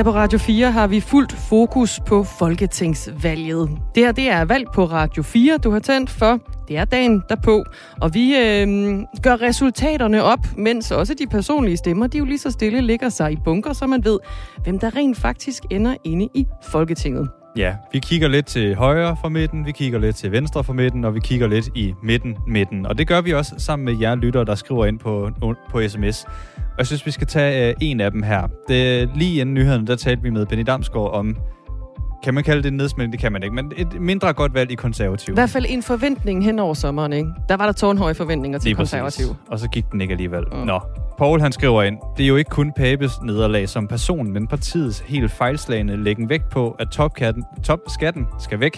Her på Radio 4 har vi fuldt fokus på Folketingsvalget. Det her det er valg på Radio 4, du har tændt for. Det er dagen derpå, og vi øh, gør resultaterne op, mens også de personlige stemmer, de jo lige så stille ligger sig i bunker, så man ved, hvem der rent faktisk ender inde i Folketinget. Ja, vi kigger lidt til højre for midten, vi kigger lidt til venstre for midten, og vi kigger lidt i midten midten. Og det gør vi også sammen med jer lyttere, der skriver ind på, på sms. Jeg synes, vi skal tage øh, en af dem her. Det, lige inden nyheden, der talte vi med Benny Damsgaard om kan man kalde det en? Det kan man ikke, men et mindre godt valg i konservativ. I hvert fald en forventning hen over sommeren, ikke? Der var der tårnhøje forventninger til konservativ. Og så gik den ikke alligevel. Mm. Nå, Paul han skriver ind, det er jo ikke kun Pabes nederlag som person, men partiets helt fejlslagende læggen vægt på, at topskatten, topskatten skal væk.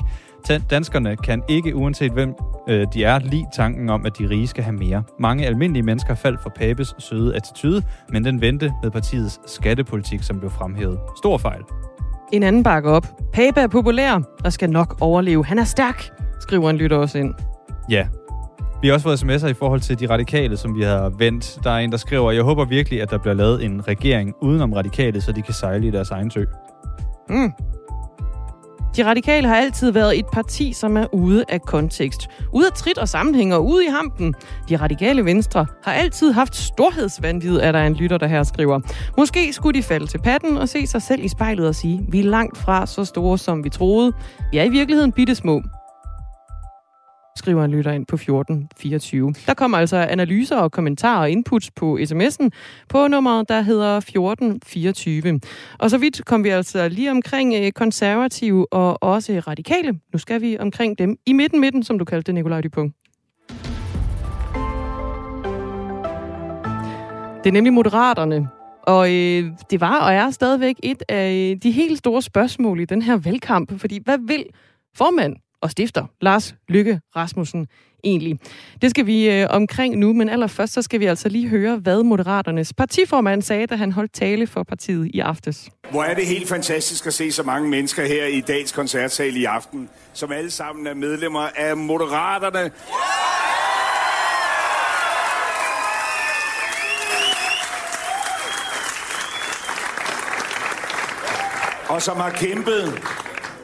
Danskerne kan ikke, uanset hvem øh, de er, lige tanken om, at de rige skal have mere. Mange almindelige mennesker faldt for Pabes søde attitude, men den vendte med partiets skattepolitik, som blev fremhævet. Stor fejl. En anden bakker op. Pape er populær og skal nok overleve. Han er stærk, skriver en lytter også ind. Ja. Vi har også fået sms'er i forhold til de radikale, som vi har vendt. Der er en, der skriver, jeg håber virkelig, at der bliver lavet en regering udenom radikale, så de kan sejle i deres egen sø. Mm. De radikale har altid været et parti, som er ude af kontekst. Ude af trit og sammenhæng og ude i hampen. De radikale venstre har altid haft storhedsvanvid, er der en lytter, der her skriver. Måske skulle de falde til patten og se sig selv i spejlet og sige, vi er langt fra så store, som vi troede. Vi er i virkeligheden bitte små skriver en lytter ind på 1424. Der kommer altså analyser og kommentarer og inputs på sms'en på nummeret, der hedder 1424. Og så vidt kom vi altså lige omkring øh, konservative og også radikale. Nu skal vi omkring dem i midten midten, som du kaldte det, Nikolaj Dupont. Det er nemlig Moderaterne, og øh, det var og er stadigvæk et af de helt store spørgsmål i den her valgkamp, fordi hvad vil formand og stifter Lars Lykke Rasmussen egentlig. Det skal vi øh, omkring nu, men allerførst så skal vi altså lige høre, hvad Moderaternes partiformand sagde, da han holdt tale for partiet i aftes. Hvor er det helt fantastisk at se så mange mennesker her i dagens koncertsal i aften, som alle sammen er medlemmer af Moderaterne. Og som har kæmpet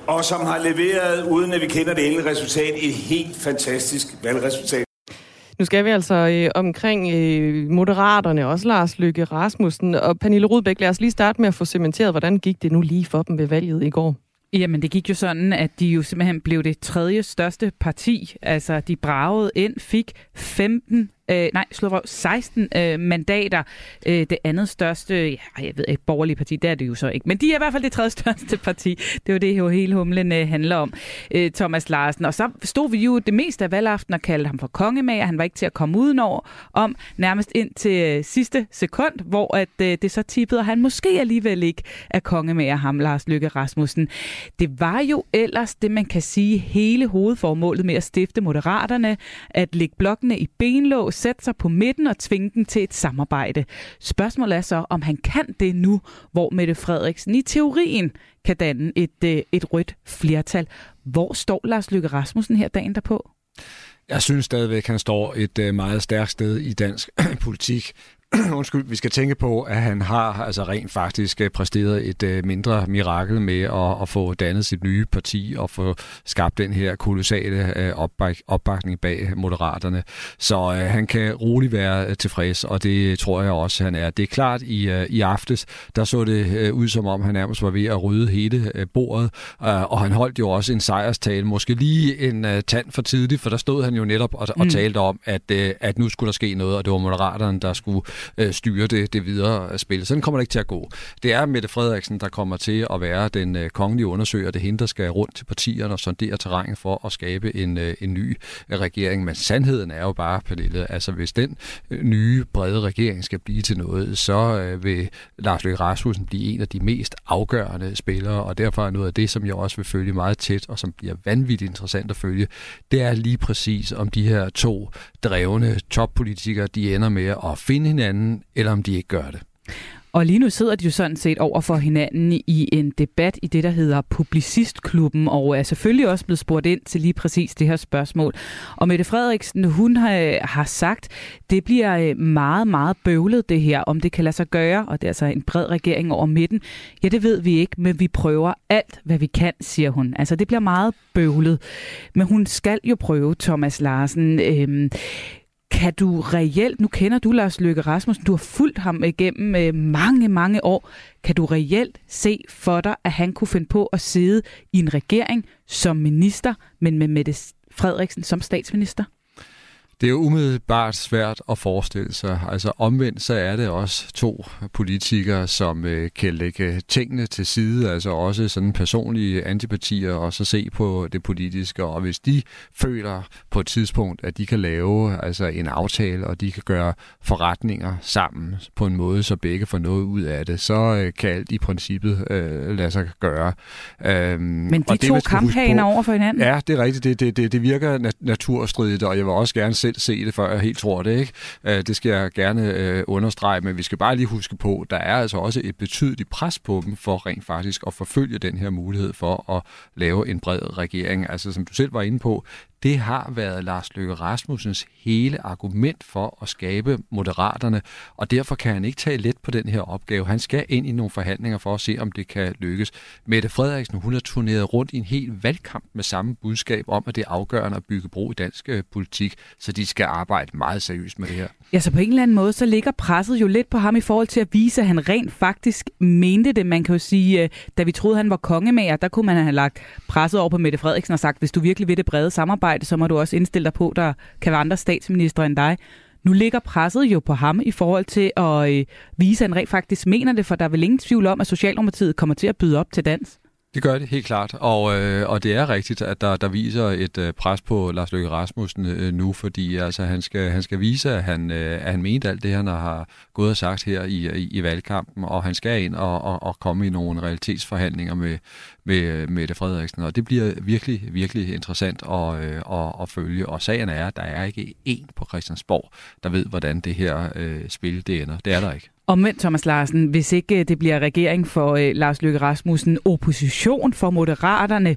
og som har leveret, uden at vi kender det endelige resultat, et helt fantastisk valgresultat. Nu skal vi altså øh, omkring øh, Moderaterne, også Lars Lykke Rasmussen. Og Pernille Rudbæk, lad os lige starte med at få cementeret, hvordan gik det nu lige for dem ved valget i går? Jamen, det gik jo sådan, at de jo simpelthen blev det tredje største parti. Altså, de bragede ind, fik 15 øh, nej, slå 16 øh, mandater. Øh, det andet største, ja, jeg ved ikke, borgerlige parti, det er det jo så ikke. Men de er i hvert fald det tredje største parti. Det er jo det, jo hele humlen øh, handler om, øh, Thomas Larsen. Og så stod vi jo det meste af valgaften og kaldte ham for kongemager. Han var ikke til at komme udenover om nærmest ind til øh, sidste sekund, hvor at, øh, det så tippede, og han måske alligevel ikke er kongemager, ham Lars Lykke Rasmussen. Det var jo ellers det, man kan sige, hele hovedformålet med at stifte Moderaterne, at lægge blokkene i benlås, sætte sig på midten og tvinge den til et samarbejde. Spørgsmålet er så, om han kan det nu, hvor Mette Frederiksen i teorien kan danne et, øh, et rødt flertal. Hvor står Lars Løkke Rasmussen her dagen derpå? Jeg synes stadigvæk, at han står et øh, meget stærkt sted i dansk politik. undskyld, vi skal tænke på, at han har altså rent faktisk øh, præsteret et uh, mindre mirakel med at, at få dannet sit nye parti og få skabt den her kolossale uh, opbak, opbakning bag Moderaterne. Så uh, han kan roligt være tilfreds, og det tror jeg også, han er. Det er klart, i, uh, i aftes, der så det uh, ud som om, han nærmest var ved at rydde hele uh, bordet, uh, og han holdt jo også en sejrstale, måske lige en uh, tand for tidligt, for der stod han jo netop og, og mm. talte om, at, uh, at nu skulle der ske noget, og det var Moderaterne, der skulle øh, styre det, det videre spil. Sådan kommer det ikke til at gå. Det er Mette Frederiksen, der kommer til at være den øh, kongelige undersøger. Det hende, der skal rundt til partierne og sondere terrænet for at skabe en, øh, en ny regering. Men sandheden er jo bare, Pernille, altså hvis den øh, nye brede regering skal blive til noget, så øh, vil Lars Løkke Rasmussen blive en af de mest afgørende spillere, og derfor er noget af det, som jeg også vil følge meget tæt, og som bliver vanvittigt interessant at følge, det er lige præcis om de her to drevne toppolitikere, de ender med at finde hinanden, eller om de ikke gør det. Og lige nu sidder de jo sådan set over for hinanden i en debat i det, der hedder Publicistklubben, og er selvfølgelig også blevet spurgt ind til lige præcis det her spørgsmål. Og Mette Frederiksen, hun har, har sagt, det bliver øh, meget, meget bøvlet det her, om det kan lade sig gøre, og det er altså en bred regering over midten. Ja, det ved vi ikke, men vi prøver alt, hvad vi kan, siger hun. Altså, det bliver meget bøvlet. Men hun skal jo prøve, Thomas Larsen. Øhm, kan du reelt, nu kender du Lars Løkke Rasmussen, du har fulgt ham igennem øh, mange, mange år. Kan du reelt se for dig, at han kunne finde på at sidde i en regering som minister, men med Mette Frederiksen som statsminister? Det er jo umiddelbart svært at forestille sig. Altså omvendt så er det også to politikere, som øh, kan lægge tingene til side, altså også sådan personlige antipatier, og så se på det politiske. Og hvis de føler på et tidspunkt, at de kan lave altså en aftale, og de kan gøre forretninger sammen på en måde, så begge får noget ud af det, så øh, kan alt i princippet øh, lade sig gøre. Øhm, Men de og det, to kamphaner over for hinanden? Ja, det er rigtigt. Det, det, det, det virker nat- naturstridigt, og jeg vil også gerne se selv se det, før jeg helt tror det. ikke. Øh, det skal jeg gerne øh, understrege, men vi skal bare lige huske på, der er altså også et betydeligt pres på dem for rent faktisk at forfølge den her mulighed for at lave en bred regering. Altså som du selv var inde på, det har været Lars Løkke Rasmussens hele argument for at skabe moderaterne, og derfor kan han ikke tage let på den her opgave. Han skal ind i nogle forhandlinger for at se, om det kan lykkes. Mette Frederiksen, hun har turneret rundt i en helt valgkamp med samme budskab om, at det er afgørende at bygge bro i dansk øh, politik, så de skal arbejde meget seriøst med det her. Ja, så på en eller anden måde, så ligger presset jo lidt på ham i forhold til at vise, at han rent faktisk mente det. Man kan jo sige, øh, da vi troede, han var kongemager, der kunne man have lagt presset over på Mette Frederiksen og sagt, hvis du virkelig vil det brede samarbejde, så må du også indstille dig på, der kan være andre statsminister end dig. Nu ligger presset jo på ham i forhold til at øh, vise, at han rent faktisk mener det, for der er vel ingen tvivl om, at Socialdemokratiet kommer til at byde op til dans. Det gør det helt klart, og, øh, og det er rigtigt, at der, der viser et øh, pres på Lars Løkke Rasmussen øh, nu, fordi altså, han, skal, han skal vise, at han, øh, at han mente alt det, han har gået og sagt her i, i, i valgkampen, og han skal ind og, og, og komme i nogle realitetsforhandlinger med, med øh, Mette Frederiksen, og det bliver virkelig, virkelig interessant at, øh, at, at følge. Og sagen er, at der er ikke én på Christiansborg, der ved, hvordan det her øh, spil det ender. Det er der ikke. Omvendt, Thomas Larsen, hvis ikke øh, det bliver regering for øh, Lars Løkke Rasmussen, opposition for Moderaterne,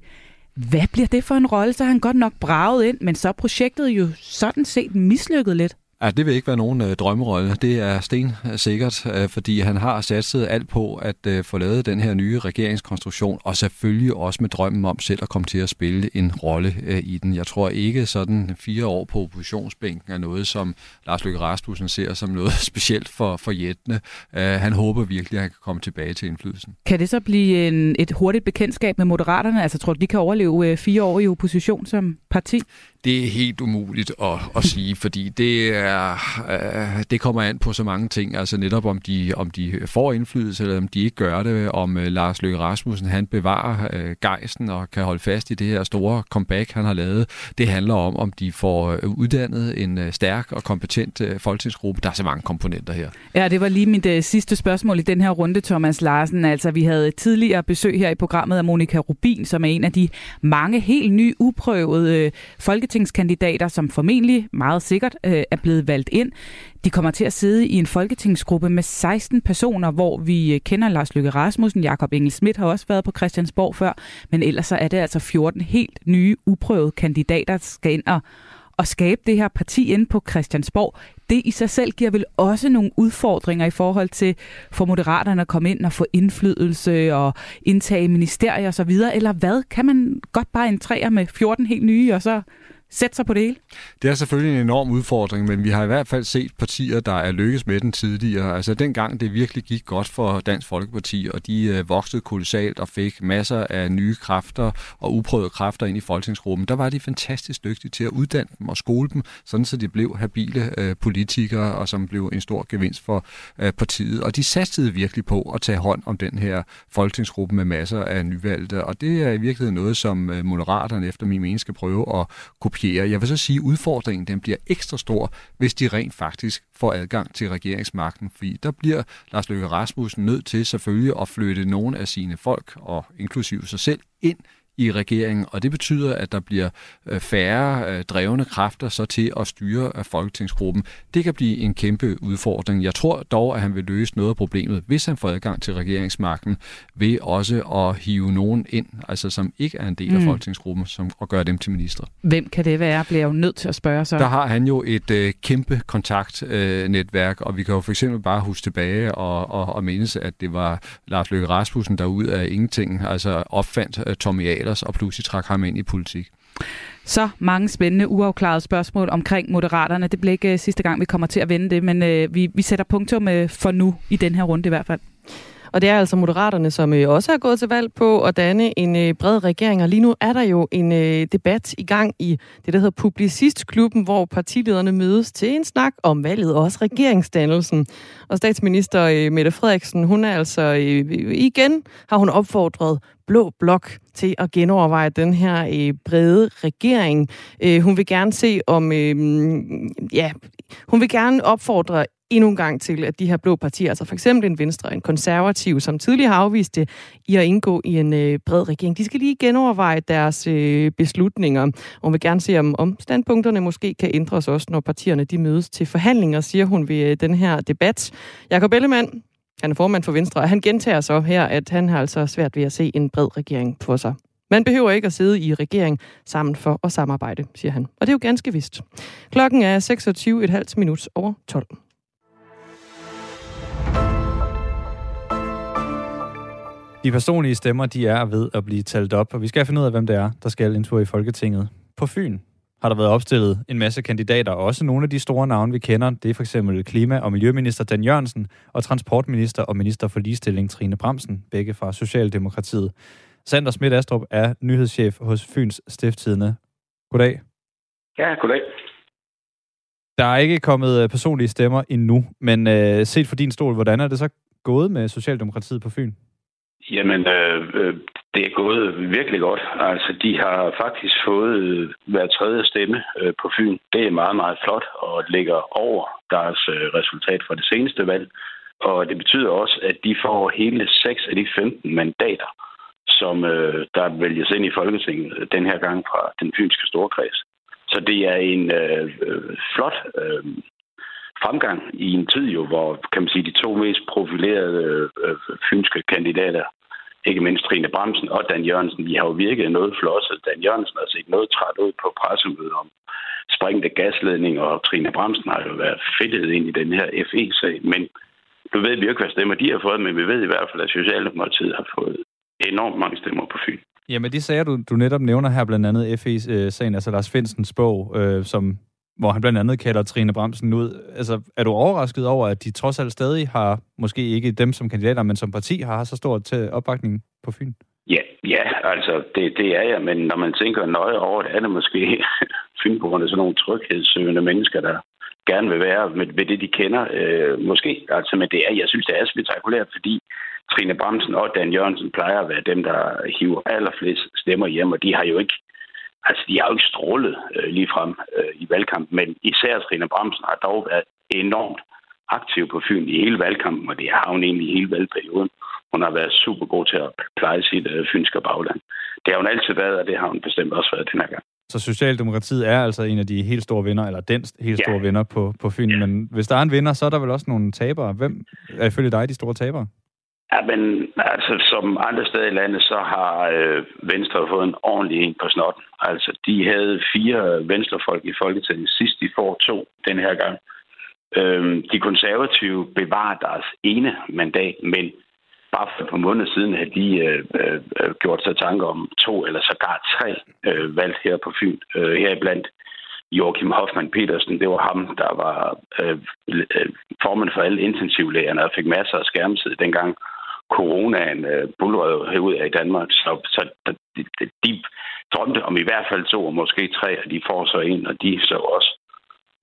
hvad bliver det for en rolle? Så har han godt nok braget ind, men så er projektet jo sådan set mislykket lidt. Ja, det vil ikke være nogen øh, drømmerolle. Det er sten sikkert, øh, fordi han har satset alt på at øh, få lavet den her nye regeringskonstruktion, og selvfølgelig også med drømmen om selv at komme til at spille en rolle øh, i den. Jeg tror ikke sådan fire år på oppositionsbænken er noget, som Lars Løkke Rasmussen ser som noget specielt for, for jættene. Øh, han håber virkelig, at han kan komme tilbage til indflydelsen. Kan det så blive en, et hurtigt bekendtskab med Moderaterne? Altså tror du, de kan overleve øh, fire år i opposition som parti? Det er helt umuligt at, at sige, fordi det, er, øh, det kommer an på så mange ting. Altså netop om de, om de får indflydelse, eller om de ikke gør det. Om øh, Lars Løkke Rasmussen han bevarer øh, gejsten og kan holde fast i det her store comeback, han har lavet. Det handler om, om de får øh, uddannet en øh, stærk og kompetent øh, folketingsgruppe. Der er så mange komponenter her. Ja, det var lige mit øh, sidste spørgsmål i den her runde, Thomas Larsen. Altså, vi havde tidligere besøg her i programmet af Monika Rubin, som er en af de mange helt nye, uprøvede øh, folketingskandidater, som formentlig meget sikkert øh, er blevet valgt ind. De kommer til at sidde i en folketingsgruppe med 16 personer, hvor vi øh, kender Lars Løkke Rasmussen, Jakob Engel Schmidt har også været på Christiansborg før, men ellers så er det altså 14 helt nye, uprøvede kandidater, der skal ind og, og skabe det her parti ind på Christiansborg. Det i sig selv giver vel også nogle udfordringer i forhold til for moderaterne at komme ind og få indflydelse og indtage ministerier osv., eller hvad? Kan man godt bare entrere med 14 helt nye, og så sætte sig på det hele? Det er selvfølgelig en enorm udfordring, men vi har i hvert fald set partier, der er lykkes med den tidligere. Altså dengang det virkelig gik godt for Dansk Folkeparti, og de øh, voksede kolossalt og fik masser af nye kræfter og uprøvede kræfter ind i folketingsgruppen, der var de fantastisk dygtige til at uddanne dem og skole dem, sådan så de blev habile øh, politikere, og som blev en stor gevinst for øh, partiet. Og de satsede virkelig på at tage hånd om den her folketingsgruppe med masser af nyvalgte, og det er i virkeligheden noget, som øh, Moderaterne efter min mening skal prøve at kopiere kopiere. Jeg vil så sige, at udfordringen den bliver ekstra stor, hvis de rent faktisk får adgang til regeringsmagten, fordi der bliver Lars Løkke Rasmussen nødt til selvfølgelig at flytte nogle af sine folk, og inklusive sig selv, ind i regeringen, og det betyder, at der bliver øh, færre øh, drevne kræfter så til at styre af folketingsgruppen. Det kan blive en kæmpe udfordring. Jeg tror dog, at han vil løse noget af problemet, hvis han får adgang til regeringsmagten, ved også at hive nogen ind, altså som ikke er en del af mm. folketingsgruppen, som, og gøre dem til ministre. Hvem kan det være, bliver jo nødt til at spørge så? Der har han jo et øh, kæmpe kontaktnetværk, øh, og vi kan jo for eksempel bare huske tilbage og, og, og mindes, at det var Lars Løkke Rasmussen, der ud af ingenting altså opfandt uh, Tommy Ahlers og pludselig trak ham ind i politik. Så mange spændende, uafklarede spørgsmål omkring Moderaterne. Det bliver ikke uh, sidste gang, vi kommer til at vende det, men uh, vi, vi sætter punktum uh, for nu, i den her runde i hvert fald. Og det er altså Moderaterne, som øh, også er gået til valg på at danne en øh, bred regering. Og lige nu er der jo en øh, debat i gang i det, der hedder Publicistklubben, hvor partilederne mødes til en snak om valget og også regeringsdannelsen. Og statsminister Mette Frederiksen, hun er altså igen, har hun opfordret Blå Blok til at genoverveje den her øh, brede regering. Øh, hun vil gerne se om, øh, ja, hun vil gerne opfordre endnu en gang til, at de her blå partier, altså for eksempel en venstre og en konservativ, som tidligere har afvist det, i at indgå i en øh, bred regering, de skal lige genoverveje deres øh, beslutninger. Og hun vil gerne se, om, om standpunkterne måske kan ændres også, når partierne de mødes til forhandlinger, siger hun ved øh, den her debat. Jakob Ellemann, han er formand for Venstre, og han gentager så her, at han har altså svært ved at se en bred regering på sig. Man behøver ikke at sidde i regering sammen for at samarbejde, siger han. Og det er jo ganske vist. Klokken er 26,5 minut over 12. De personlige stemmer, de er ved at blive talt op, og vi skal finde ud af, hvem det er, der skal en tur i Folketinget. På Fyn har der været opstillet en masse kandidater, også nogle af de store navne, vi kender. Det er for eksempel klima- og miljøminister Dan Jørgensen og transportminister og minister for ligestilling Trine Bremsen, begge fra Socialdemokratiet. Sander Schmidt Astrup er nyhedschef hos Fyns Stifttidende. Goddag. Ja, goddag. Der er ikke kommet øh, personlige stemmer endnu, men uh, set for din stol, hvordan er det så gået med Socialdemokratiet på Fyn? Jamen, øh, øh, det er gået virkelig godt. Altså, de har faktisk fået hver tredje stemme øh, på Fyn. Det er meget, meget flot og ligger over deres øh, resultat fra det seneste valg. Og det betyder også, at de får hele 6 af de 15 mandater, som øh, der vælges ind i Folketinget den her gang fra den fynske storkreds. Så det er en øh, øh flot øh, fremgang i en tid jo, hvor kan man sige, de to mest profilerede øh, øh fynske kandidater, ikke mindst Trine Bremsen og Dan Jørgensen, de har jo virket noget flosset. Dan Jørgensen har set noget træt ud på pressemødet om sprængte gasledning, og Trine Bremsen har jo været fedtet ind i den her FE-sag. Men nu ved vi jo ikke, hvad stemmer de har fået, men vi ved i hvert fald, at Socialdemokratiet har fået enormt mange stemmer på Fyn. Jamen, de sager, du, du netop nævner her, blandt andet FE-sagen, altså Lars Finsens bog, øh, som hvor han blandt andet kalder Trine Bremsen ud. Altså, er du overrasket over, at de trods alt stadig har, måske ikke dem som kandidater, men som parti, har så stor til opbakning på Fyn? Ja, ja altså, det, det er jeg, men når man tænker nøje over det, er det måske Fynboerne sådan nogle tryghedssøgende mennesker, der gerne vil være med, med det, de kender. Øh, måske, altså, men det er, jeg synes, det er spektakulært, fordi Trine Bremsen og Dan Jørgensen plejer at være dem, der hiver allerflest stemmer hjem, og de har jo ikke Altså, de har jo ikke strålet øh, lige frem øh, i valgkampen, men især Trine Bremsen har dog været enormt aktiv på Fyn i hele valgkampen, og det har hun egentlig i hele valgperioden. Hun har været super god til at pleje sit øh, fynske bagland. Det har hun altid været, og det har hun bestemt også været den her gang. Så Socialdemokratiet er altså en af de helt store vinder, eller den helt store ja. vinder på, på Fyn. Ja. Men hvis der er en vinder, så er der vel også nogle tabere. Hvem er ifølge dig de store tabere? Ja, men altså, som andre steder i landet, så har øh, Venstre fået en ordentlig en på snotten. Altså, de havde fire venstrefolk i Folketinget sidst, de får to den her gang. Øh, de konservative bevarer deres ene mandat, men bare for et par måneder siden havde de øh, øh, øh gjort sig tanker om to eller sågar tre øh, valgt her på Fyn. Øh, heriblandt Joachim Hoffmann Petersen, det var ham, der var øh, øh formand for alle intensivlægerne og fik masser af skærmtid dengang coronaen øh, bulrede herud af i Danmark. Så, så de, de, drømte om i hvert fald to og måske tre, og de får så en, og de så også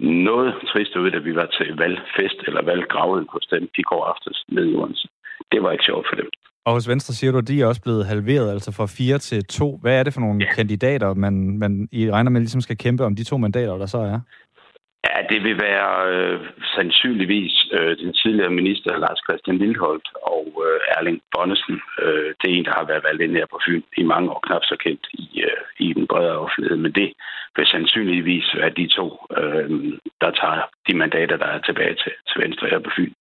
noget trist ud, at vi var til valgfest eller valggravet hos dem i går aftes ned i Odense. Det var ikke sjovt for dem. Og hos Venstre siger du, at de er også blevet halveret, altså fra fire til to. Hvad er det for nogle ja. kandidater, man, man I regner med ligesom skal kæmpe om de to mandater, der så er? Ja, det vil være øh, sandsynligvis øh, den tidligere minister Lars Christian Lilleholdt og øh, Erling Bonnesen. Øh, det er en, der har været valgt ind her på Fyn i mange år, knap så kendt i, øh, i den bredere offentlighed. Men det vil sandsynligvis være de to, øh, der tager de mandater, der er tilbage til, til Venstre her på Fyn.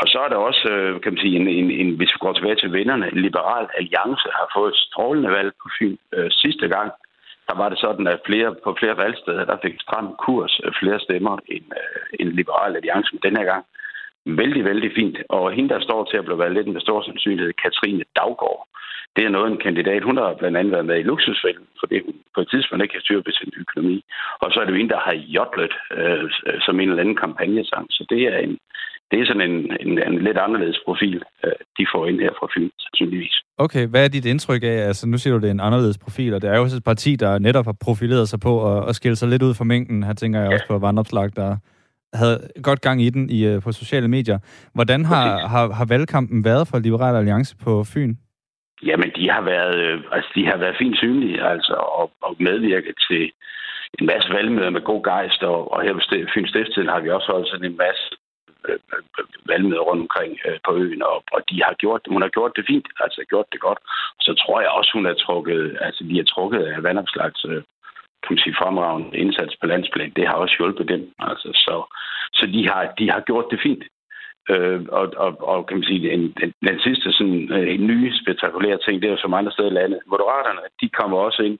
Og så er der også, øh, kan man sige, en, en, en, hvis vi går tilbage til vennerne, Liberal Alliance har fået et strålende valg på Fyn øh, sidste gang der var det sådan, at flere, på flere valgsteder, der fik stram kurs øh, flere stemmer end, øh, end Liberal Alliance den her gang. Vældig, vældig fint. Og hende, der står til at blive valgt lidt med stor sandsynlighed, Katrine Daggaard. Det er noget en kandidat. Hun har blandt andet været med i luksusfælden, fordi hun på et tidspunkt ikke har styr på sin økonomi. Og så er det jo en, der har jodlet øh, som en eller anden kampagnesang. Så det er en, det er sådan en, en, en lidt anderledes profil, øh, de får ind her fra Fyn, sandsynligvis. Okay, hvad er dit indtryk af, altså nu siger du, det er en anderledes profil, og det er jo også et parti, der netop har profileret sig på at, at skille sig lidt ud fra mængden. Her tænker jeg ja. også på Vandopslag, der havde godt gang i den i, øh, på sociale medier. Hvordan har, har, har valgkampen været for Liberale Alliance på Fyn? Jamen, de har været, øh, altså, de har været fint synlige, altså, og, og medvirket til en masse valgmøder med god gejst, og, og her på Fyns Stiftstiden har vi også holdt sådan en masse Øh, valgmøder rundt omkring øh, på øen, og, og de har gjort, hun har gjort det fint, altså gjort det godt. Så tror jeg også, hun har trukket, altså de har trukket af vandopslags øh, kan man sige, fremragende indsats på landsplan. Det har også hjulpet dem. Altså, så så de, har, de har gjort det fint. Øh, og, og, og kan man sige, en, den, den sidste sådan, øh, en nye spektakulære ting, det er jo som andre steder i landet. Moderaterne, de kommer også ind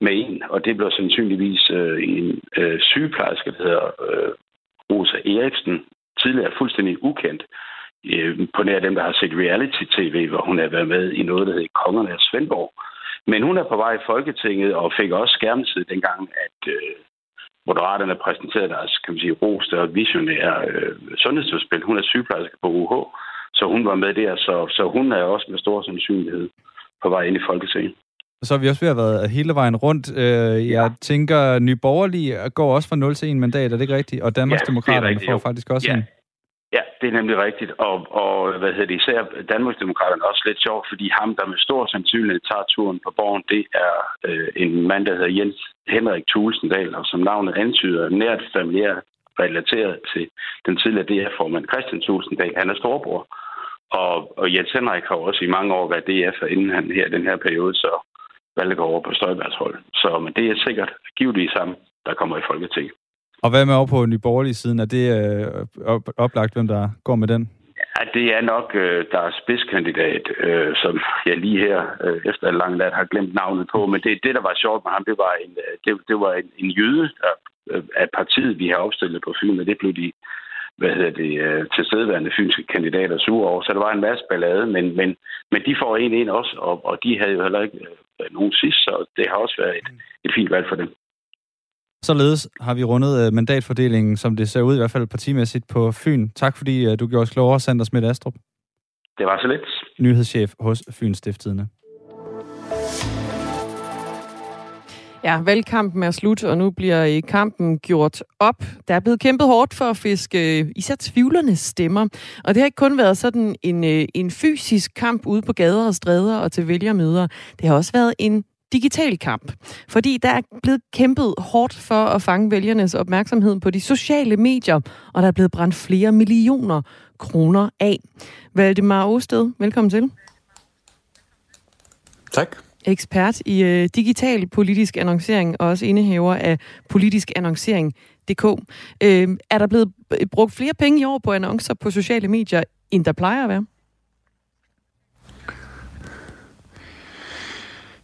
med en, og det bliver sandsynligvis øh, en øh, sygeplejerske, der hedder øh, Rosa Eriksen, tidligere fuldstændig ukendt øh, på nær dem, der har set reality-tv, hvor hun har været med i noget, der hedder Kongerne af Svendborg. Men hun er på vej i Folketinget og fik også skærmtid dengang, at øh, Moderaterne præsenterede deres kan man sige, roste og visionære øh, sundhedsudspil. Hun er sygeplejerske på UH, så hun var med der, så, så hun er også med stor sandsynlighed på vej ind i Folketinget. Så har vi også ved at været hele vejen rundt. Øh, jeg ja. tænker, Nye Borgerlige går også fra 0 til 1 mandat, er det ikke rigtigt? Og Danmarksdemokraterne ja, får faktisk også ja. en. Ja, det er nemlig rigtigt. Og, og hvad hedder det, især Danmarksdemokraterne også lidt sjovt, fordi ham, der med stor sandsynlighed tager turen på borgen, det er øh, en mand, der hedder Jens Henrik Tulsendal, og som navnet antyder, nært familiær relateret til den tidligere DF-formand Christian Tulsendal. Han er storbror. Og, og Jens Henrik har også i mange år været DF'er, inden han her den her periode, så valget går over på Støjbergs hold. Så men det er sikkert givetvis sammen, der kommer i Folketinget. Og hvad med over på den borgerlige siden? Er det øh, oplagt, hvem der går med den? Ja, det er nok øh, der er spidskandidat, øh, som jeg lige her øh, efter en lang nat har glemt navnet på. Men det, det der var sjovt med ham, det var en, øh, det, det var en, en jøde der, øh, af partiet, vi har opstillet på Fyn, og det blev de hvad hedder det, øh, tilstedeværende fynske kandidater sure over. Så der var en masse ballade, men, men, men de får en ind også, og, og de havde jo heller ikke øh, nogen sidst, så det har også været et, et fint valg for dem. Således har vi rundet øh, mandatfordelingen, som det ser ud i hvert fald partimæssigt på Fyn. Tak fordi øh, du gjorde os klogere, Sander Smidt Astrup. Det var så lidt. Nyhedschef hos Fyns Stifttidene. Ja, valgkampen er slut, og nu bliver kampen gjort op. Der er blevet kæmpet hårdt for at fiske øh, især tvivlernes stemmer. Og det har ikke kun været sådan en, øh, en fysisk kamp ude på gader og stræder og til vælgermøder. Det har også været en digital kamp. Fordi der er blevet kæmpet hårdt for at fange vælgernes opmærksomhed på de sociale medier, og der er blevet brændt flere millioner kroner af. Valdemar Osted, velkommen til. Tak. Ekspert i øh, digital politisk annoncering og også indehaver af politisk annoncering.dk. Øh, er der blevet brugt flere penge i år på annoncer på sociale medier, end der plejer at være?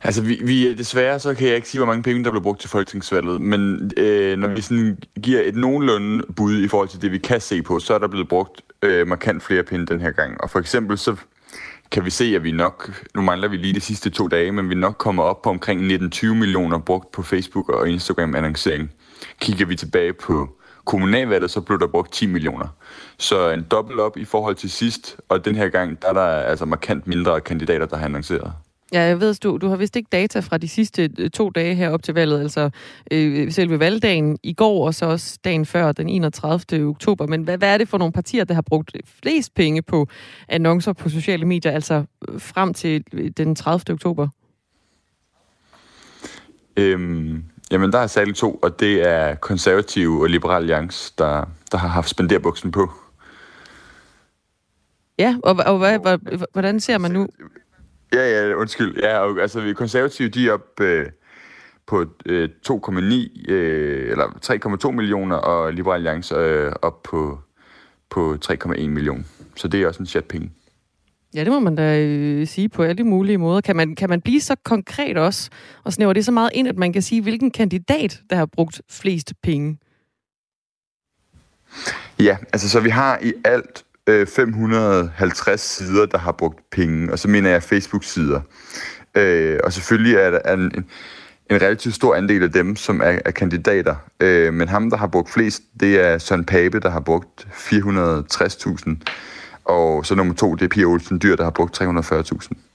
Altså, vi, vi, desværre så kan jeg ikke sige, hvor mange penge, der blev brugt til folketingsvalget, men øh, når vi sådan giver et nogenlunde bud i forhold til det, vi kan se på, så er der blevet brugt øh, markant flere penge den her gang. Og for eksempel så kan vi se, at vi nok, nu mangler vi lige de sidste to dage, men vi nok kommer op på omkring 19-20 millioner brugt på Facebook og Instagram annoncering. Kigger vi tilbage på kommunalvalget, så blev der brugt 10 millioner. Så en dobbelt op i forhold til sidst, og den her gang, der er der altså markant mindre kandidater, der har annonceret. Ja, jeg ved, du, du har vist ikke data fra de sidste øh, to dage her op til valget, altså øh, selve valgdagen i går, og så også dagen før, den 31. oktober. Men hvad, hvad er det for nogle partier, der har brugt flest penge på annoncer på sociale medier, altså øh, frem til øh, den 30. oktober? Øhm, Jamen, der er særligt to, og det er konservative og liberal alliance, der, der har haft spenderbuksen på. Ja, og, og hvad, hvad, hvordan ser man nu? Ja, ja, undskyld. Ja, og, altså, vi konservative, de er op øh, på øh, 2,9 øh, eller 3,2 millioner, og Liberal Alliance øh, op på, på 3,1 millioner. Så det er også en chat penge. Ja, det må man da øh, sige på alle mulige måder. Kan man, kan man blive så konkret også, og snæver det så meget ind, at man kan sige, hvilken kandidat, der har brugt flest penge? Ja, altså så vi har i alt øh, 550 sider, der har brugt penge, og så mener jeg Facebook-sider. Øh, og selvfølgelig er der en, en relativt stor andel af dem, som er, er kandidater. Øh, men ham, der har brugt flest, det er Søren Pape, der har brugt 460.000 og så nummer to, det er Pia Olsen Dyr, der har brugt 340.000.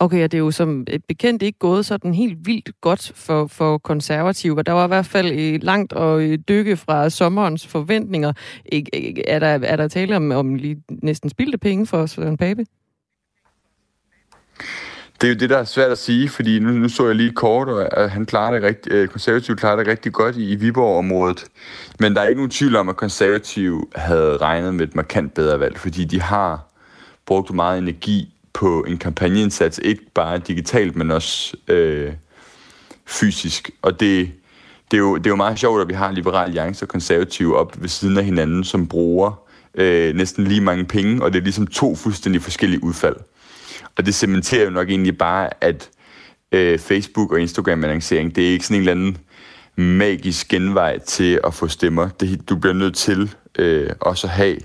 Okay, og det er jo som bekendt ikke gået sådan helt vildt godt for, for konservative, der var i hvert fald et langt og dykke fra sommerens forventninger. Er der, er der tale om, om lige næsten spildte penge for Søren Pape? Det er jo det, der er svært at sige, fordi nu, nu så jeg lige kort, og han klarer det rigtig, øh, klarer det rigtig godt i, i Viborg-området. Men der er ikke nogen tvivl om, at konservative havde regnet med et markant bedre valg, fordi de har brugt meget energi på en kampagneindsats, ikke bare digitalt, men også øh, fysisk. Og det, det, er jo, det er jo meget sjovt, at vi har Liberal Alliance og konservative op ved siden af hinanden, som bruger øh, næsten lige mange penge, og det er ligesom to fuldstændig forskellige udfald. Og det cementerer jo nok egentlig bare, at øh, Facebook og Instagram-annoncering, det er ikke sådan en eller anden magisk genvej til at få stemmer. Det, du bliver nødt til øh, også at have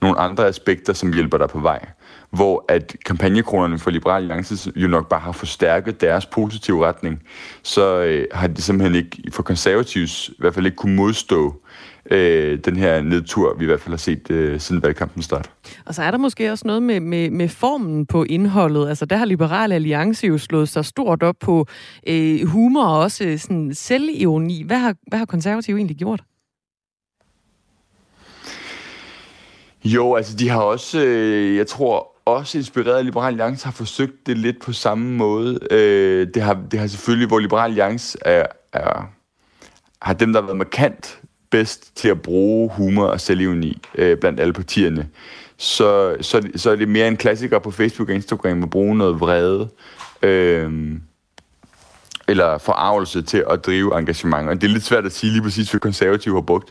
nogle andre aspekter, som hjælper dig på vej. Hvor at kampagnekronerne for Liberal Alliance jo nok bare har forstærket deres positive retning, så øh, har de simpelthen ikke, for konservativs i hvert fald ikke kunne modstå øh, den her nedtur, vi i hvert fald har set øh, siden valgkampen start. Og så er der måske også noget med, med, med formen på indholdet. Altså der har Liberale Alliance jo slået sig stort op på øh, humor og også øh, sådan selvironi. Hvad har, hvad har konservative egentlig gjort? Jo, altså de har også, øh, jeg tror også inspireret af Liberal Alliance har forsøgt det lidt på samme måde. Øh, det, har, det har selvfølgelig, hvor Liberal Alliance er, er, har dem, der har været markant bedst til at bruge humor og selvironi øh, blandt alle partierne, så, så, så er det mere en klassiker på Facebook og Instagram at bruge noget vrede øh, eller forarvelse til at drive engagement. Og det er lidt svært at sige lige præcis, hvad konservative har brugt,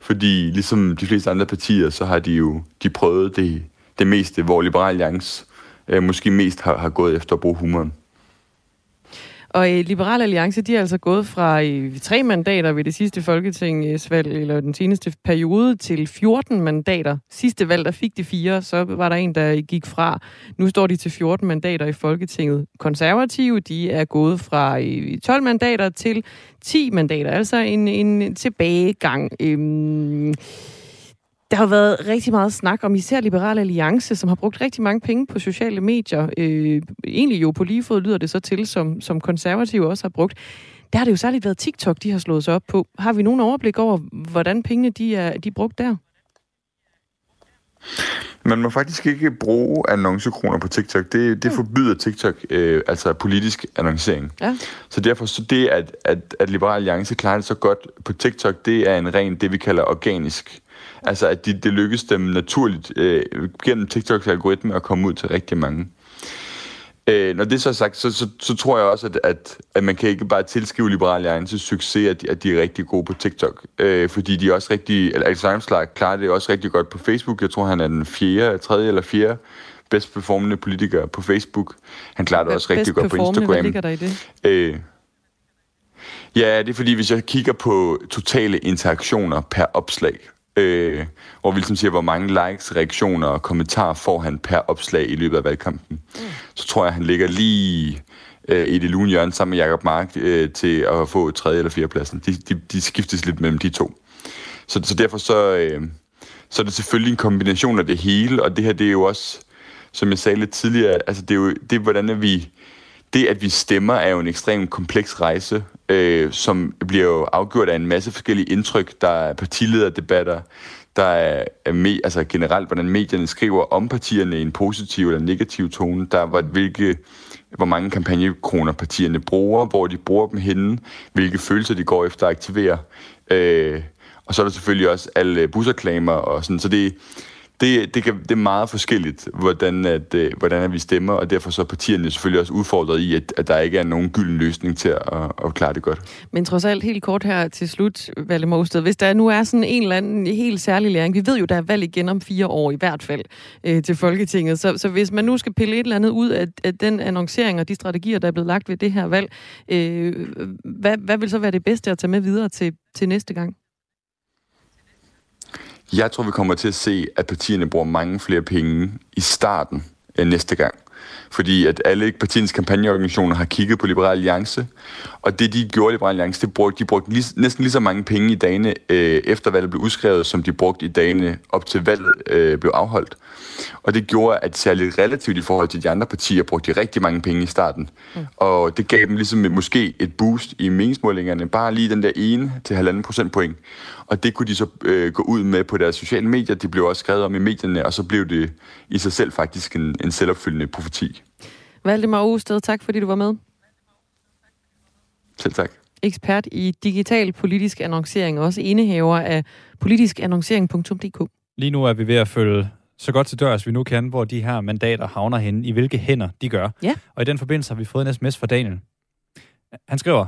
fordi ligesom de fleste andre partier, så har de jo de prøvet det, det meste, hvor Liberal Alliance øh, måske mest har, har gået efter at bruge humoren. Og øh, Liberal Alliance, de er altså gået fra øh, tre mandater ved det sidste folketingsvalg, øh, eller den seneste periode, til 14 mandater. Sidste valg, der fik de fire, så var der en, der gik fra. Nu står de til 14 mandater i Folketinget. Konservative, de er gået fra øh, 12 mandater til 10 mandater, altså en, en tilbagegang. Øh, der har været rigtig meget snak om især Liberale Alliance, som har brugt rigtig mange penge på sociale medier. Øh, egentlig jo på lige fod lyder det så til, som, som konservative også har brugt. Der har det jo særligt været TikTok, de har slået sig op på. Har vi nogen overblik over, hvordan pengene de er, de er brugt der? Man må faktisk ikke bruge annoncekroner på TikTok. Det, det mm. forbyder TikTok, øh, altså politisk annoncering. Ja. Så derfor så det, at, at, at Liberal Alliance klarer det så godt på TikTok, det er en ren, det vi kalder organisk Altså, at de, det lykkes dem naturligt øh, gennem TikToks algoritme at komme ud til rigtig mange. Øh, når det så er sagt, så, så, så tror jeg også, at, at, at man kan ikke bare tilskrive Liberal Alliance succes, at de, at de er rigtig gode på TikTok. Øh, fordi de er også rigtig, eller Alex Armstrong klarer det også rigtig godt på Facebook. Jeg tror, han er den fjerde, tredje eller fjerde bedst performende politiker på Facebook. Han klarer det også rigtig godt på Instagram. Hvad ligger der i det? Øh, ja, det er fordi, hvis jeg kigger på totale interaktioner per opslag, øh, hvor vi ligesom siger, hvor mange likes, reaktioner og kommentarer får han per opslag i løbet af valgkampen. Mm. Så tror jeg, han ligger lige øh, i det lune hjørne sammen med Jacob Mark øh, til at få tredje eller fjerde pladsen. De, de, de skiftes lidt mellem de to. Så, så derfor så, øh, så er det selvfølgelig en kombination af det hele, og det her det er jo også, som jeg sagde lidt tidligere, altså det er jo det, er, hvordan vi det, at vi stemmer, er jo en ekstremt kompleks rejse, øh, som bliver jo afgjort af en masse forskellige indtryk. Der er partilederdebatter, Der er, er me, altså generelt, hvordan medierne skriver om partierne i en positiv eller negativ tone. Der er, hvilke, hvor mange kampagnekroner partierne bruger, hvor de bruger dem henne, hvilke følelser de går efter at aktivere. Øh, og så er der selvfølgelig også alle busreklamer og sådan. Så det, det, det, kan, det er meget forskelligt, hvordan, at, øh, hvordan at vi stemmer, og derfor så er partierne selvfølgelig også udfordret i, at, at der ikke er nogen gylden løsning til at, at klare det godt. Men trods alt helt kort her til slut, Valle Mosted, hvis der nu er sådan en eller anden helt særlig læring, vi ved jo, der er valg igen om fire år i hvert fald øh, til Folketinget, så, så hvis man nu skal pille et eller andet ud af, af den annoncering og de strategier, der er blevet lagt ved det her valg, øh, hvad, hvad vil så være det bedste at tage med videre til, til næste gang? Jeg tror, vi kommer til at se, at partierne bruger mange flere penge i starten end næste gang. Fordi at alle partiernes kampagneorganisationer har kigget på Liberal Alliance, og det de gjorde i Liberal Alliance, det brugte, de brugte lige, næsten lige så mange penge i dagene øh, efter valget blev udskrevet, som de brugte i dagene op til valget øh, blev afholdt. Og det gjorde, at særligt relativt i forhold til de andre partier, brugte de rigtig mange penge i starten. Mm. Og det gav dem ligesom måske et boost i meningsmålingerne, bare lige den der ene til halvanden procentpoint. Og det kunne de så øh, gå ud med på deres sociale medier. Det blev også skrevet om i medierne, og så blev det i sig selv faktisk en, en selvopfyldende profeti. Valdemar Osted, tak fordi du var med. Selv tak. Ekspert i digital politisk annoncering, og også indehaver af politiskannoncering.dk. Lige nu er vi ved at følge så godt til dørs, vi nu kan, hvor de her mandater havner henne, i hvilke hænder de gør. Ja. Og i den forbindelse har vi fået en sms fra Daniel. Han skriver,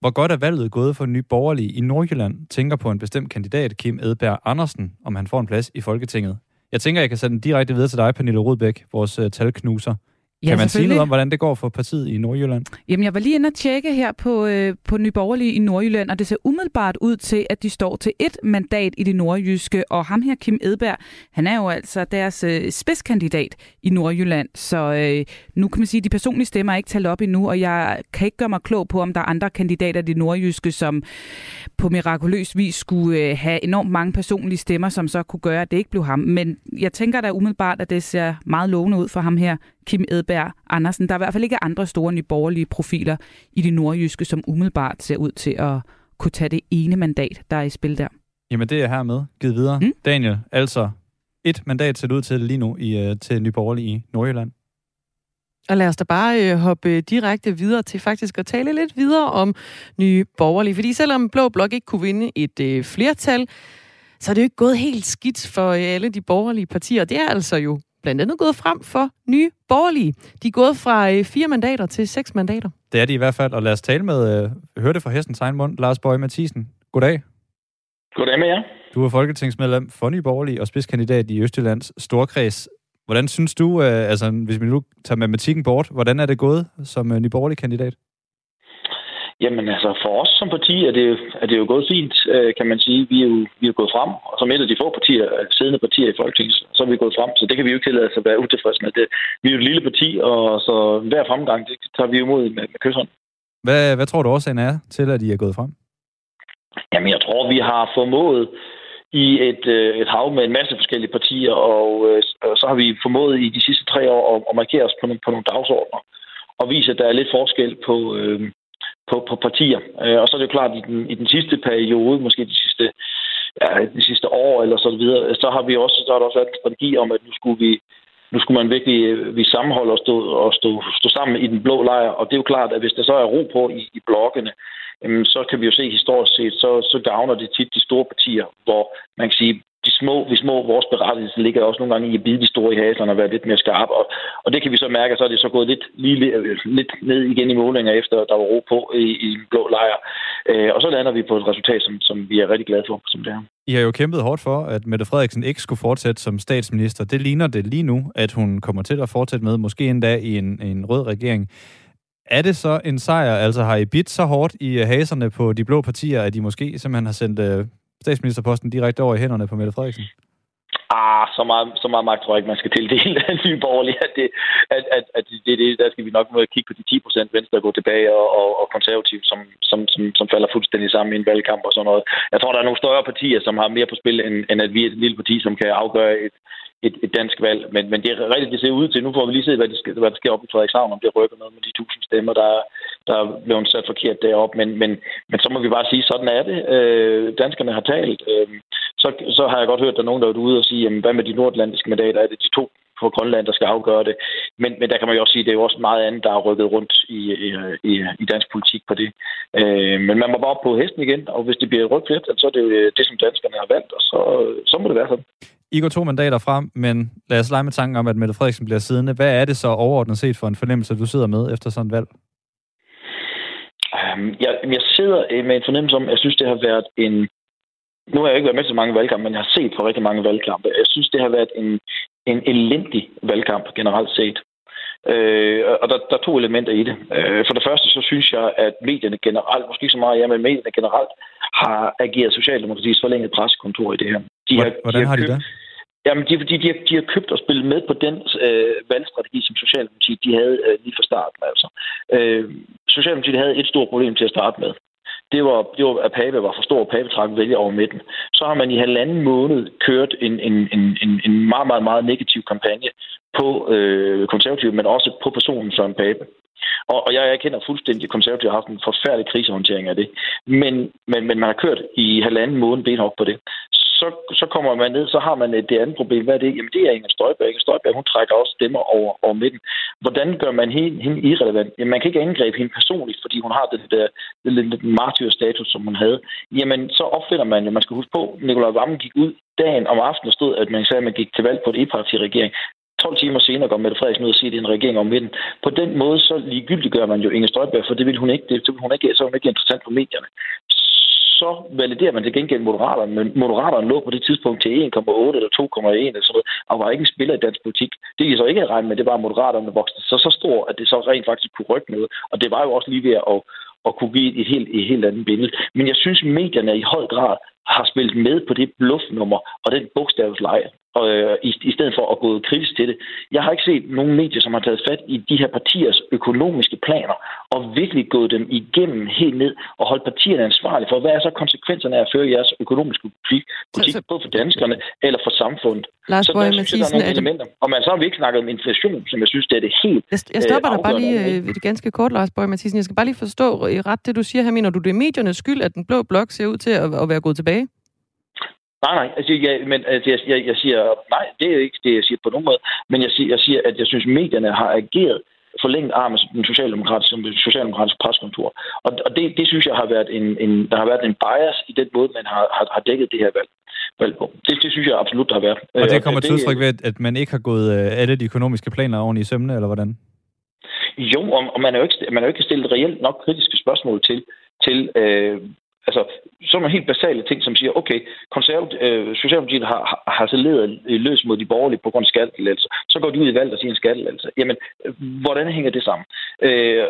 hvor godt er valget gået for Nye Borgerlige i Nordjylland, tænker på en bestemt kandidat, Kim Edberg Andersen, om han får en plads i Folketinget. Jeg tænker, jeg kan sende den direkte videre til dig, Pernille Rudbæk, vores uh, talknuser. Ja, kan man sige noget om, hvordan det går for partiet i Nordjylland? Jamen, jeg var lige inde og tjekke her på, øh, på Nyborgerlige i Nordjylland, og det ser umiddelbart ud til, at de står til et mandat i det nordjyske, og ham her, Kim Edberg, han er jo altså deres øh, spidskandidat i Nordjylland, så øh, nu kan man sige, at de personlige stemmer er ikke talt op endnu, og jeg kan ikke gøre mig klog på, om der er andre kandidater i det nordjyske, som på mirakuløs vis skulle øh, have enormt mange personlige stemmer, som så kunne gøre, at det ikke blev ham. Men jeg tænker da umiddelbart, at det ser meget lovende ud for ham her, Kim Edberg Andersen. Der er i hvert fald ikke andre store nyborgerlige profiler i det nordjyske, som umiddelbart ser ud til at kunne tage det ene mandat, der er i spil der. Jamen, det er hermed givet videre. Mm. Daniel, altså et mandat ser ud til lige nu i, uh, til Nyborgerlige i Nordjylland. Og lad os da bare øh, hoppe direkte videre til faktisk at tale lidt videre om nye borgerlige. Fordi selvom Blå Blok ikke kunne vinde et øh, flertal, så er det jo ikke gået helt skidt for øh, alle de borgerlige partier. Det er altså jo blandt andet gået frem for nye borgerlige. De er gået fra øh, fire mandater til seks mandater. Det er de i hvert fald, og lad os tale med, øh, høre det fra hestens egen mund, Lars Bøge Mathisen. Goddag. Goddag med jer. Du er folketingsmedlem for Nye Borgerlige og spidskandidat i Østjyllands Storkreds. Hvordan synes du, øh, altså hvis vi nu tager matematikken bort, hvordan er det gået som øh, Nye Borgerlige kandidat? Jamen altså, for os som parti er det, er det jo gået fint, øh, kan man sige. Vi er jo vi er gået frem, og som et af de få partier, siddende partier i Folketinget, så er vi gået frem. Så det kan vi jo ikke tillade os at være utilfredse med. Det, vi er jo et lille parti, og så hver fremgang, det tager vi imod med, med kysseren. Hvad, hvad tror du årsagen er til, at I er gået frem? Jamen, jeg tror, vi har formået i et, øh, et hav med en masse forskellige partier, og øh, så har vi formået i de sidste tre år at, at markere os på nogle, på nogle dagsordner og vise, at der er lidt forskel på, øh, på, på partier. Øh, og så er det jo klart, at i den, i den sidste periode, måske de sidste, ja, de sidste år eller så videre, så har vi også, så har der også været en strategi om, at nu skulle vi nu skulle man virkelig øh, vi sammenholde og stå, og stå, stå sammen i den blå lejr. Og det er jo klart, at hvis der så er ro på i, i blokkene, øhm, så kan vi jo se historisk set, så, så gavner det tit de store partier, hvor man kan sige, vi små, vi små vores berettigelse ligger også nogle gange i at bide de store i haserne og være lidt mere skarpe. Og, og det kan vi så mærke, at så er det så gået lidt, lige, øh, lidt ned igen i målinger, efter der var ro på i, i en blå lejr. Øh, og så lander vi på et resultat, som, som vi er rigtig glade for, som det er. I har jo kæmpet hårdt for, at Mette Frederiksen ikke skulle fortsætte som statsminister. Det ligner det lige nu, at hun kommer til at fortsætte med, måske endda i en, en rød regering. Er det så en sejr? Altså har I bidt så hårdt i øh, haserne på de blå partier, at de måske simpelthen har sendt øh, statsministerposten direkte over i hænderne på Mette Frederiksen? Ah, så meget, så meget magt tror jeg ikke, man skal tildele af nye borgerlige. At det, at, at, at det, det, der skal vi nok måde kigge på de 10 procent venstre gå tilbage og, og, og konservativ, som, som, som, som falder fuldstændig sammen i en valgkamp og sådan noget. Jeg tror, der er nogle større partier, som har mere på spil, end, end at vi er et lille parti, som kan afgøre et, et, et dansk valg. Men, men det er rigtigt, det ser ud til. Nu får vi lige se, hvad, det skal, hvad der sker op i Frederikshavn, om det rykker noget med de tusind stemmer, der, der er blevet sat forkert deroppe. Men, men, men så må vi bare sige, sådan er det. Øh, danskerne har talt. Øh, så, så har jeg godt hørt, at der er nogen, der er ude og sige, jamen, hvad med de nordatlantiske mandater? Er det de to på Grønland, der skal afgøre det? Men, men der kan man jo også sige, at det er jo også meget andet, der er rykket rundt i, i, i dansk politik på det. Øh, men man må bare op på hesten igen, og hvis det bliver et rødt så er det jo øh, det, som danskerne har valgt, og så, så må det være sådan. I går to mandater frem, men lad os lege med tanken om, at Mette Frederiksen bliver siddende. Hvad er det så overordnet set for en fornemmelse, du sidder med efter sådan et valg? Um, jeg, jeg sidder med en fornemmelse om, at jeg synes, det har været en... Nu har jeg ikke været med til så mange valgkampe, men jeg har set på rigtig mange valgkampe. Jeg synes, det har været en, en elendig valgkamp generelt set. Øh, og der, der er to elementer i det. Øh, for det første, så synes jeg, at medierne generelt, måske ikke så meget jeg, men medierne generelt, har ageret Socialdemokratiets forlænget pressekontor i det her. De har, Hvordan de har, har de det? Jamen, det er fordi, de, har, de har købt og spillet med på den øh, valgstrategi, som Socialdemokratiet de havde øh, lige fra starten. Altså. Øh, Socialdemokratiet havde et stort problem til at starte med. Det var, det var at Pape var for stor, og Pape trak vælge over midten. Så har man i halvanden måned kørt en, en, en, en, en meget, meget, meget negativ kampagne på øh, konservative, men også på personen Søren Pape. Og, og jeg erkender fuldstændig, at konservative har haft en forfærdelig krisehåndtering af det. Men, men, men man har kørt i halvanden måned benhårdt på det så, så kommer man ned, så har man et, det andet problem. Hvad er det? Jamen, det er Inger Støjberg. Inger Støjberg, hun trækker også stemmer over, over midten. Hvordan gør man hende, hende irrelevant? Jamen, man kan ikke angribe hende personligt, fordi hun har den der, lidt martyrstatus, som hun havde. Jamen, så opfinder man jo, man skal huske på, Nikolaj Vammen gik ud dagen om aftenen og stod, at man sagde, at man gik til valg på et e-parti-regering. 12 timer senere går Mette Frederiksen ud og siger, at det er en regering om midten. På den måde så ligegyldiggør man jo Inger Støjberg, for det vil hun ikke, det vil hun ikke, så er hun ikke interessant for medierne så validerer man til gengæld Moderaterne, men Moderaterne lå på det tidspunkt til 1,8 eller 2,1 eller sådan noget, og var ikke en spiller i dansk politik. Det kan så ikke regne med, det var Moderaterne voksede så så stor, at det så rent faktisk kunne rykke noget. Og det var jo også lige ved at, at kunne give et helt, et helt andet billede. Men jeg synes, medierne i høj grad har spillet med på det bluffnummer og den bogstavsleje, øh, i, i stedet for at gå kritisk til det. Jeg har ikke set nogen medier, som har taget fat i de her partiers økonomiske planer og virkelig gået dem igennem helt ned og holdt partierne ansvarlige for, hvad er så konsekvenserne af at føre jeres økonomiske politik, politik så, så, både for danskerne eller for samfundet. Lars så der synes jeg, der er nogle elementer. Og man så har vi ikke snakket om inflation, som jeg synes, det er det helt Jeg, jeg stopper øh, dig bare lige øh, det ganske kort, Lars Borg Mathisen. Jeg skal bare lige forstå i ret det, du siger her. Mener du, det er mediernes skyld, at den blå blok ser ud til at, at være gået tilbage? Nej, nej, altså, jeg, men altså, jeg, jeg, jeg siger, nej, det er ikke det, jeg siger på nogen måde, men jeg siger, jeg siger at jeg synes, medierne har ageret forlænget arm af den socialdemokratiske, socialdemokratiske preskontor. Og, og det, det, synes jeg har været en, en, der har været en bias i den måde, man har, har, har dækket det her valg, valg på. Det, det synes jeg absolut, har været. Og det kommer til udtryk ved, at man ikke har gået øh, alle de økonomiske planer oven i sømne, eller hvordan? Jo, og, og man, er jo ikke, man er jo ikke stillet reelt nok kritiske spørgsmål til, til øh, Altså, sådan nogle helt basale ting, som siger, okay, øh, Socialdemokratiet har, har, har så ledet øh, løs mod de borgerlige på grund af skattelettelser. Så går de ud i valg og siger en skattelettelse. Jamen, øh, hvordan hænger det sammen? Øh,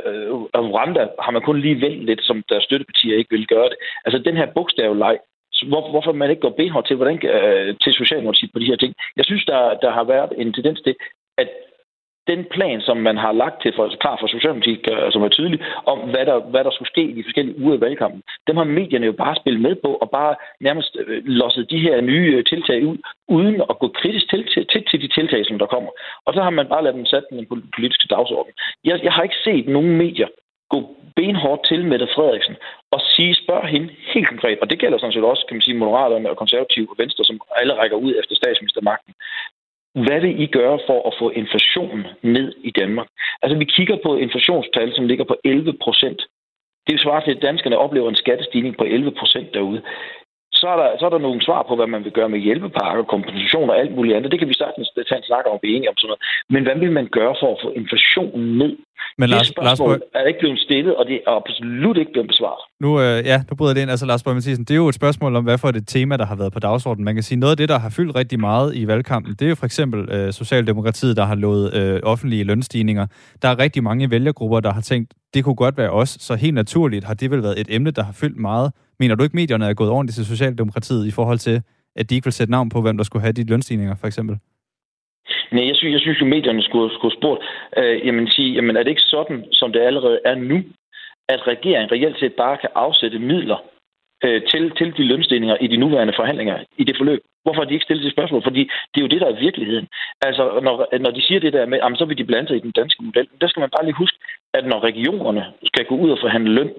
og Rwanda har man kun lige vendt lidt, som der støttepartier ikke vil gøre det. Altså, den her bogstavleg, hvor, hvorfor man ikke går benhårdt til, hvordan, øh, til Socialdemokratiet på de her ting. Jeg synes, der, der har været en tendens til, at den plan, som man har lagt til for, klar for Socialdemokratiet, øh, som er tydelig, om hvad der, hvad der skulle ske i de forskellige uger i valgkampen, dem har medierne jo bare spillet med på, og bare nærmest øh, losset de her nye øh, tiltag ud, uden at gå kritisk til, til, til, til de tiltag, som der kommer. Og så har man bare ladet dem sætte den politiske dagsorden. Jeg, jeg har ikke set nogen medier gå benhårdt til Mette Frederiksen og sige, spørg hende helt konkret, og det gælder sådan set også, kan man sige, Moderaterne og Konservative og Venstre, som alle rækker ud efter statsministermagten. Hvad vil I gøre for at få inflationen ned i Danmark? Altså, vi kigger på inflationstal, som ligger på 11 procent. Det svarer til, at danskerne oplever en skattestigning på 11 procent derude så er, der, så er der nogle svar på, hvad man vil gøre med hjælpepakker, kompensation og alt muligt andet. Det kan vi sagtens tage en snak om, vi er enige om sådan noget. Men hvad vil man gøre for at få inflationen ned? Men Lars, det spørgsmål Lars er ikke blevet stillet, og det er absolut ikke blevet besvaret. Nu, øh, ja, nu bryder det ind. Altså, Lars Borg Mathisen, det er jo et spørgsmål om, hvad for et tema, der har været på dagsordenen. Man kan sige, noget af det, der har fyldt rigtig meget i valgkampen, det er jo for eksempel øh, Socialdemokratiet, der har lovet øh, offentlige lønstigninger. Der er rigtig mange vælgergrupper, der har tænkt, det kunne godt være os, så helt naturligt har det vel været et emne, der har fyldt meget. Mener du ikke, medierne er gået ordentligt til Socialdemokratiet i forhold til, at de ikke vil sætte navn på, hvem der skulle have de lønstigninger, for eksempel? Nej, jeg synes, jeg synes jo, medierne skulle, skulle spurgt, øh, jamen, sige, jamen er det ikke sådan, som det allerede er nu, at regeringen reelt set bare kan afsætte midler øh, til, til de lønstigninger i de nuværende forhandlinger i det forløb? Hvorfor har de ikke stillet det spørgsmål? Fordi det er jo det, der er virkeligheden. Altså, når, når de siger det der med, jamen, så vil de blande sig i den danske model, der skal man bare lige huske, at når regionerne skal gå ud og forhandle løn,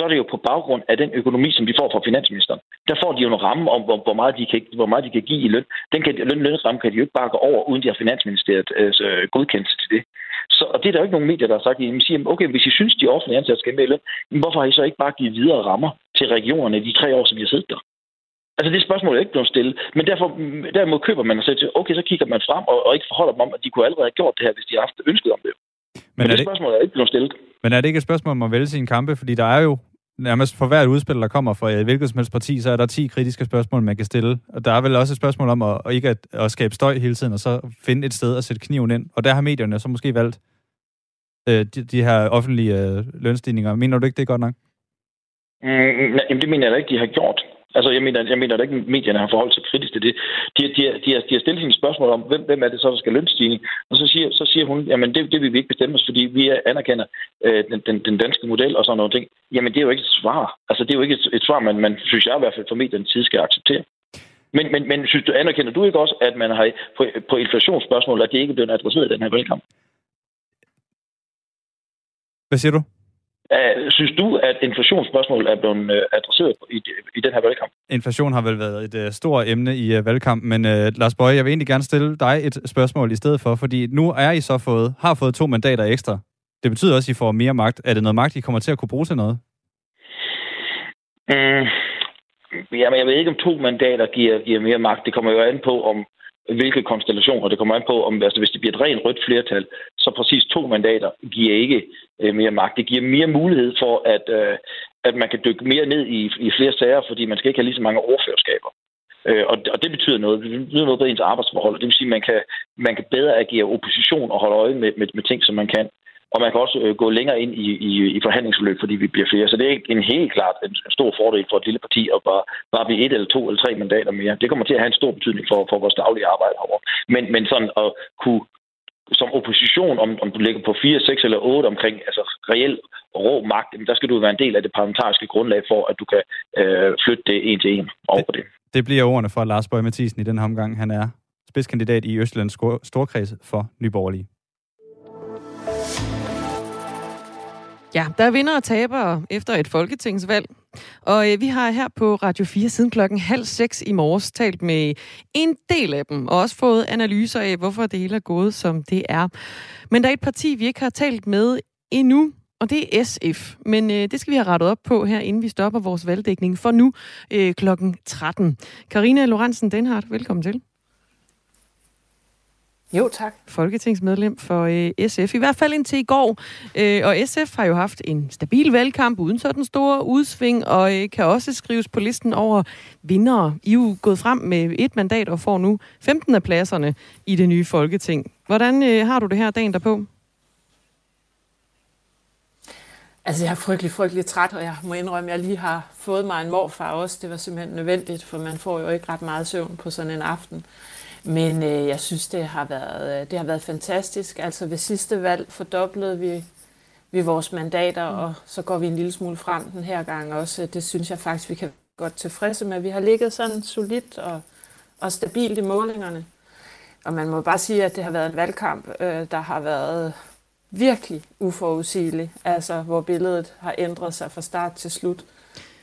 så er det jo på baggrund af den økonomi, som de får fra finansministeren. Der får de jo en ramme om, hvor, hvor, meget, de kan, hvor meget de kan give i løn. Den kan, løn, lønsramme kan de jo ikke bare gå over, uden de har finansministeriet øh, godkendelse til det. Så, og det er der jo ikke nogen medier, der har sagt. De siger, okay, hvis I synes, de offentlige ansatte skal med i løn, hvorfor har I så ikke bare givet videre rammer til regionerne i de tre år, som de har siddet der? Altså det spørgsmål er ikke blevet stillet, men derfor, derimod køber man sig til, okay, så kigger man frem og, og ikke forholder dem om, at de kunne allerede have gjort det her, hvis de har haft ønsket om det. Men, men det, det spørgsmål er ikke blevet stillet. Men er det ikke et spørgsmål om at vælge sine kampe? Fordi der er jo nærmest for hvert udspil, der kommer fra et hvilket som helst parti, så er der 10 kritiske spørgsmål, man kan stille. Og der er vel også et spørgsmål om at, at ikke at, at skabe støj hele tiden, og så finde et sted at sætte kniven ind. Og der har medierne så måske valgt øh, de, de her offentlige øh, lønstigninger. Mener du ikke, det er godt nok? Mm, nej, det mener jeg ikke, de har gjort. Altså, jeg mener, jeg mener da ikke, at medierne har forholdt sig kritisk til det. De, de, de, har, de har stillet hende spørgsmål om, hvem, hvem er det så, der skal lønstigning? Og så siger, så siger hun, jamen det, det vil vi ikke bestemme os, fordi vi anerkender øh, den, den, den danske model og sådan noget ting. Jamen, det er jo ikke et svar. Altså, det er jo ikke et, et svar, man, man synes jeg i hvert fald for mediernes side skal acceptere. Men, men, men synes du, anerkender du ikke også, at man har på, på inflationsspørgsmål, at det ikke er blevet adresseret i den her valgkamp? Hvad siger du? Uh, synes du, at inflationsspørgsmålet er blevet uh, adresseret i, i den her valgkamp? Inflation har vel været et uh, stort emne i uh, valgkampen, men uh, Lars Bøje, jeg vil egentlig gerne stille dig et spørgsmål i stedet for, fordi nu er I så fået, har fået to mandater ekstra. Det betyder også, at I får mere magt. Er det noget magt, I kommer til at kunne bruge til noget? Mm, jamen, jeg ved ikke, om to mandater giver, giver mere magt. Det kommer jo an på, om hvilke konstellationer. Det kommer an på, om altså, hvis det bliver et rent rødt flertal, så præcis to mandater giver ikke øh, mere magt. Det giver mere mulighed for, at, øh, at man kan dykke mere ned i, i flere sager, fordi man skal ikke have lige så mange overførskaber. Øh, og, og det betyder noget. Det betyder noget på ens arbejdsforhold. Det vil sige, at man kan, man kan bedre agere opposition og holde øje med, med, med ting, som man kan. Og man kan også øh, gå længere ind i, i, i forhandlingsforløb, fordi vi bliver flere. Så det er en helt klart øh, en, stor fordel for et lille parti at bare, bare blive et eller to eller tre mandater mere. Det kommer til at have en stor betydning for, for vores daglige arbejde herovre. Men, men sådan at kunne som opposition, om, om du ligger på 4, 6 eller 8 omkring altså reel rå magt, der skal du være en del af det parlamentariske grundlag for, at du kan øh, flytte det en til en over på det. Det bliver ordene for Lars Bøge Mathisen i den her omgang. Han er spidskandidat i Østlands Storkreds for Nyborgerlige. Ja, der er vinder og tabere efter et folketingsvalg. Og øh, vi har her på Radio 4 siden klokken halv seks i morges talt med en del af dem, og også fået analyser af, hvorfor det hele er gået, som det er. Men der er et parti, vi ikke har talt med endnu, og det er SF. Men øh, det skal vi have rettet op på her, inden vi stopper vores valgdækning for nu øh, klokken 13. Karina Lorentzen Denhardt, velkommen til. Jo, tak. Folketingsmedlem for øh, SF, i hvert fald indtil i går. Øh, og SF har jo haft en stabil valgkamp uden sådan store udsving, og øh, kan også skrives på listen over vindere. I er jo gået frem med et mandat og får nu 15 af pladserne i det nye Folketing. Hvordan øh, har du det her dagen derpå? Altså, jeg er frygtelig, frygtelig træt, og jeg må indrømme, at jeg lige har fået mig en morfar også. Det var simpelthen nødvendigt, for man får jo ikke ret meget søvn på sådan en aften. Men øh, jeg synes, det har, været, øh, det har været fantastisk. Altså ved sidste valg fordoblede vi, vi vores mandater, mm. og så går vi en lille smule frem den her gang også. Det synes jeg faktisk, vi kan godt tilfredse med. Vi har ligget sådan solidt og, og stabilt i målingerne. Og man må bare sige, at det har været en valgkamp, øh, der har været virkelig uforudsigelig. Altså, hvor billedet har ændret sig fra start til slut.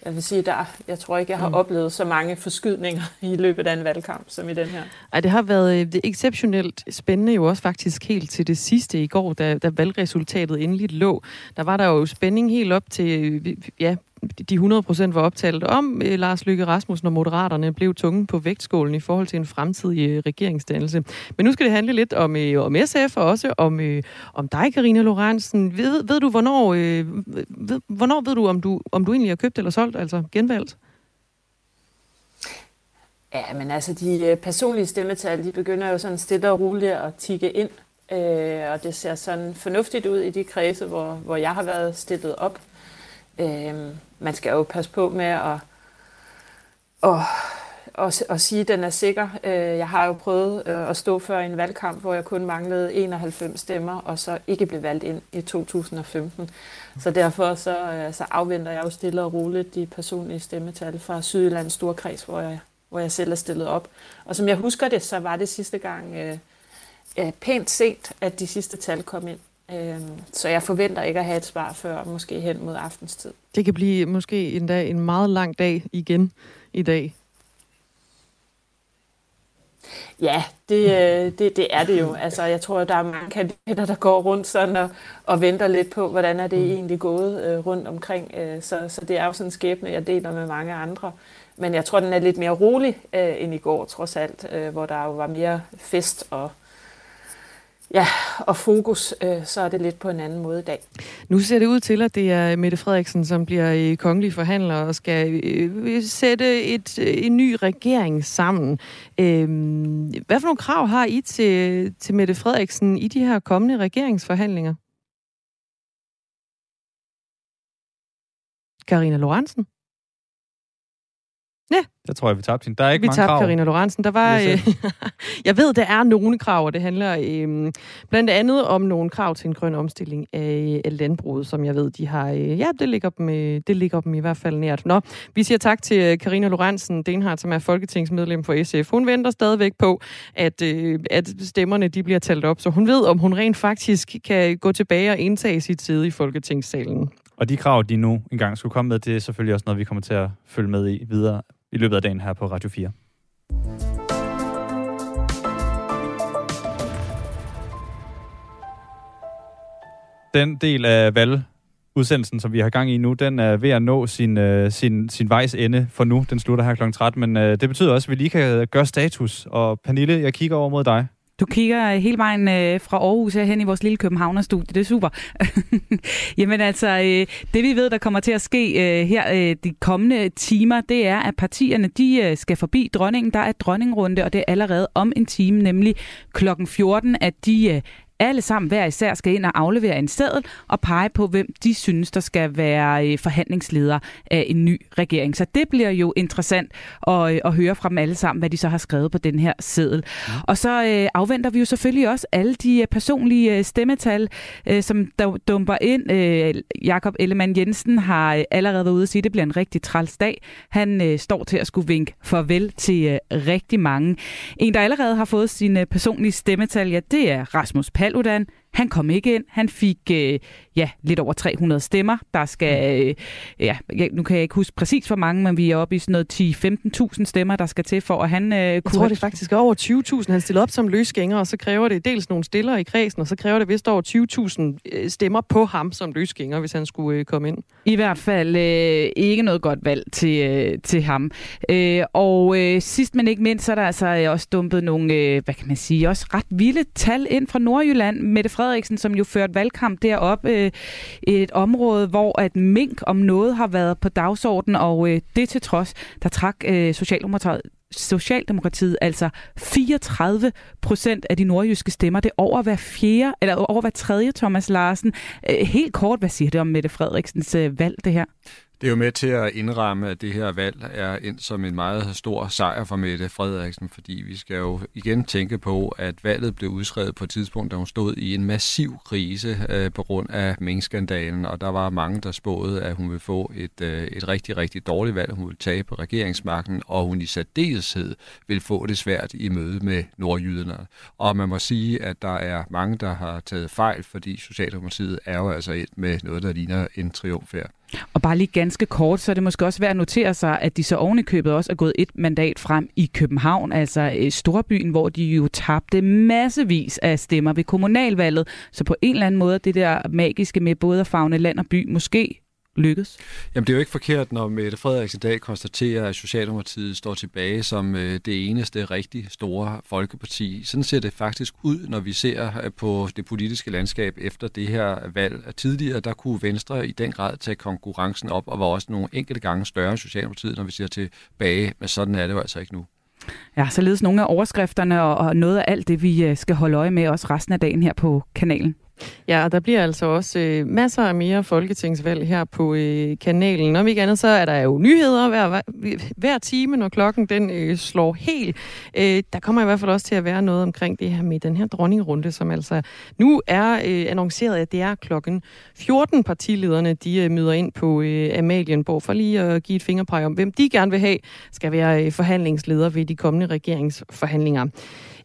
Jeg vil sige, der, jeg tror ikke, jeg har mm. oplevet så mange forskydninger i løbet af en valgkamp som i den her. Ej, det har været øh, det exceptionelt spændende jo også faktisk helt til det sidste i går, da, da valgresultatet endelig lå. Der var der jo spænding helt op til øh, ja, de 100% var optalt om, øh, Lars Lykke Rasmussen og Moderaterne blev tunge på vægtskålen i forhold til en fremtidig øh, regeringsdannelse. Men nu skal det handle lidt om, øh, om SF og også om, om dig, Karina Lorentzen. Ved, ved du, hvornår, ved, hvornår ved du om, du, om du egentlig har købt eller solgt, altså genvalgt? Ja, men altså de personlige stemmetal, de begynder jo sådan stille og roligt at tikke ind. Øh, og det ser sådan fornuftigt ud i de kredse, hvor, hvor jeg har været stillet op. Øh, man skal jo passe på med at, at, at, at sige, at den er sikker. Øh, jeg har jo prøvet øh, at stå før en valgkamp, hvor jeg kun manglede 91 stemmer, og så ikke blev valgt ind i 2015. Så derfor så, øh, så afventer jeg jo stille og roligt de personlige stemmetal fra Sydjyllands Storkreds, hvor jeg, hvor jeg selv er stillet op. Og som jeg husker det, så var det sidste gang øh, pænt sent, at de sidste tal kom ind. Øh, så jeg forventer ikke at have et svar før måske hen mod aftenstid. Det kan blive måske endda en meget lang dag igen i dag. Ja, det, øh, det, det er det jo. Altså, jeg tror, der er mange kandidater, der går rundt sådan og, og venter lidt på, hvordan er det mm. egentlig gået øh, rundt omkring. Øh, så, så det er jo sådan en skæbne, jeg deler med mange andre. Men jeg tror, den er lidt mere rolig øh, end i går, trods alt, øh, hvor der jo var mere fest og, ja, og fokus, øh, så er det lidt på en anden måde i dag. Nu ser det ud til, at det er Mette Frederiksen, som bliver øh, kongelig forhandler og skal øh, øh sætte et, øh, en ny regering sammen. Øh, hvad for nogle krav har I til, til Mette Frederiksen i de her kommende regeringsforhandlinger? Karina Lorentzen? Ja. Der tror jeg, vi tabte hende. Der er ikke vi mange krav. Karina Lorentzen. Der var, øh, jeg ved, der er nogle krav, og det handler øh, blandt andet om nogle krav til en grøn omstilling af, af landbruget, som jeg ved, de har. Øh, ja, det ligger, dem, øh, det ligger dem i hvert fald nært. Nå, vi siger tak til Karina Lorentzen Denhardt, som er folketingsmedlem for SF. Hun venter stadigvæk på, at, øh, at stemmerne de bliver talt op, så hun ved, om hun rent faktisk kan gå tilbage og indtage sit sæde i Folketingssalen. Og de krav, de nu engang skulle komme med, det er selvfølgelig også noget, vi kommer til at følge med i videre i løbet af dagen her på Radio 4. Den del af valg udsendelsen, som vi har gang i nu, den er ved at nå sin, øh, sin, sin vejs ende for nu. Den slutter her kl. 13, men øh, det betyder også, at vi lige kan gøre status. Og Pernille, jeg kigger over mod dig. Du kigger hele vejen øh, fra Aarhus hen i vores lille Københavner-studie. Det er super. Jamen altså, øh, det vi ved, der kommer til at ske øh, her øh, de kommende timer, det er, at partierne de øh, skal forbi dronningen. Der er dronningrunde, og det er allerede om en time, nemlig klokken 14, at de øh, alle sammen hver især skal ind og aflevere en seddel og pege på, hvem de synes, der skal være øh, forhandlingsleder af en ny regering. Så det bliver jo interessant at, øh, at høre fra dem alle sammen, hvad de så har skrevet på den her seddel. Og så øh, afventer vi jo selvfølgelig også alle de personlige stemmetal, øh, som der dumper ind. Øh, Jakob Ellemann Jensen har allerede været ude at sige, at det bliver en rigtig træls dag. Han øh, står til at skulle vinke farvel til øh, rigtig mange. En, der allerede har fået sine personlige stemmetal, ja, det er Rasmus Paludan Paludan, han kom ikke ind. Han fik øh, ja, lidt over 300 stemmer. Der skal, øh, ja, nu kan jeg ikke huske præcis hvor mange, men vi er oppe i sådan noget 10-15.000 stemmer, der skal til for, at han øh, jeg kunne... tror, det er faktisk over 20.000. Han stiller op som løsgænger, og så kræver det dels nogle stillere i kredsen, og så kræver det vist over 20.000 øh, stemmer på ham som løsgænger, hvis han skulle øh, komme ind. I hvert fald øh, ikke noget godt valg til, øh, til ham. Øh, og øh, sidst men ikke mindst, så er der altså også dumpet nogle, øh, hvad kan man sige, også ret vilde tal ind fra Nordjylland. Mette Frederiksen, som jo førte valgkamp derop øh, et område, hvor at mink om noget har været på dagsordenen, og øh, det til trods, der trak øh, Socialdemokratiet Socialdemokratiet, altså 34 procent af de nordjyske stemmer. Det er over hver fjerde, eller over hver tredje, Thomas Larsen. Øh, helt kort, hvad siger det om Mette Frederiksens øh, valg, det her? Det er jo med til at indramme, at det her valg er ind som en meget stor sejr for Mette Frederiksen, fordi vi skal jo igen tænke på, at valget blev udskrevet på et tidspunkt, da hun stod i en massiv krise øh, på grund af minkskandalen, og der var mange, der spåede, at hun ville få et, øh, et rigtig, rigtig dårligt valg. Hun ville tabe regeringsmagten, og hun i særdeleshed ville få det svært i møde med nordjyderne. Og man må sige, at der er mange, der har taget fejl, fordi Socialdemokratiet er jo altså et med noget, der ligner en triumf her. Og bare lige ganske kort, så er det måske også værd at notere sig, at de så ovenikøbet også er gået et mandat frem i København, altså øh, Storbyen, hvor de jo tabte massevis af stemmer ved kommunalvalget. Så på en eller anden måde, det der magiske med både at fagne land og by måske lykkes? Jamen det er jo ikke forkert, når Mette Frederiksen i dag konstaterer, at Socialdemokratiet står tilbage som øh, det eneste rigtig store folkeparti. Sådan ser det faktisk ud, når vi ser øh, på det politiske landskab efter det her valg. Tidligere der kunne Venstre i den grad tage konkurrencen op, og var også nogle enkelte gange større end Socialdemokratiet, når vi ser tilbage. Men sådan er det jo altså ikke nu. Ja, således nogle af overskrifterne og noget af alt det, vi øh, skal holde øje med også resten af dagen her på kanalen. Ja, og der bliver altså også øh, masser af mere folketingsvalg her på øh, kanalen. Om ikke andet, så er der jo nyheder hver, hver time, når klokken den øh, slår helt. Øh, der kommer i hvert fald også til at være noget omkring det her med den her dronningrunde, som altså nu er øh, annonceret, at det er klokken 14 partilederne, de øh, møder ind på øh, Amalienborg for lige at give et fingerpege om, hvem de gerne vil have, skal være øh, forhandlingsleder ved de kommende regeringsforhandlinger.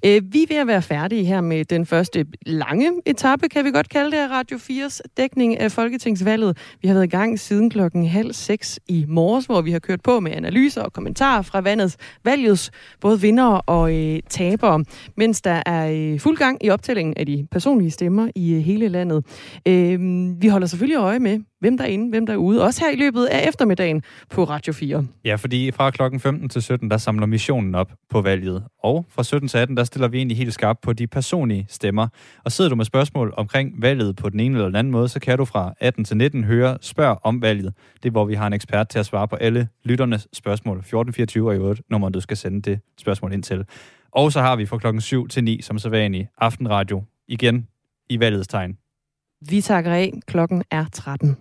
Øh, vi er ved at være færdige her med den første lange etape, kan vi godt kalde det Radio 4's dækning af Folketingsvalget. Vi har været i gang siden klokken halv seks i morges, hvor vi har kørt på med analyser og kommentarer fra vandets, valgets både vinder og øh, tabere, mens der er øh, fuld gang i optællingen af de personlige stemmer i øh, hele landet. Øh, vi holder selvfølgelig øje med, hvem der er inde, hvem der er ude, også her i løbet af eftermiddagen på Radio 4. Ja, fordi fra klokken 15 til 17, der samler missionen op på valget. Og fra 17 til 18, der stiller vi egentlig helt skarpt på de personlige stemmer. Og sidder du med spørgsmål omkring valget på den ene eller den anden måde, så kan du fra 18 til 19 høre Spørg om valget. Det er, hvor vi har en ekspert til at svare på alle lytternes spørgsmål. 1424 er i øvrigt nummer, du skal sende det spørgsmål ind til. Og så har vi fra klokken 7 til 9, som så vanlig, aftenradio igen i valgets tegn. Vi takker af. Klokken er 13.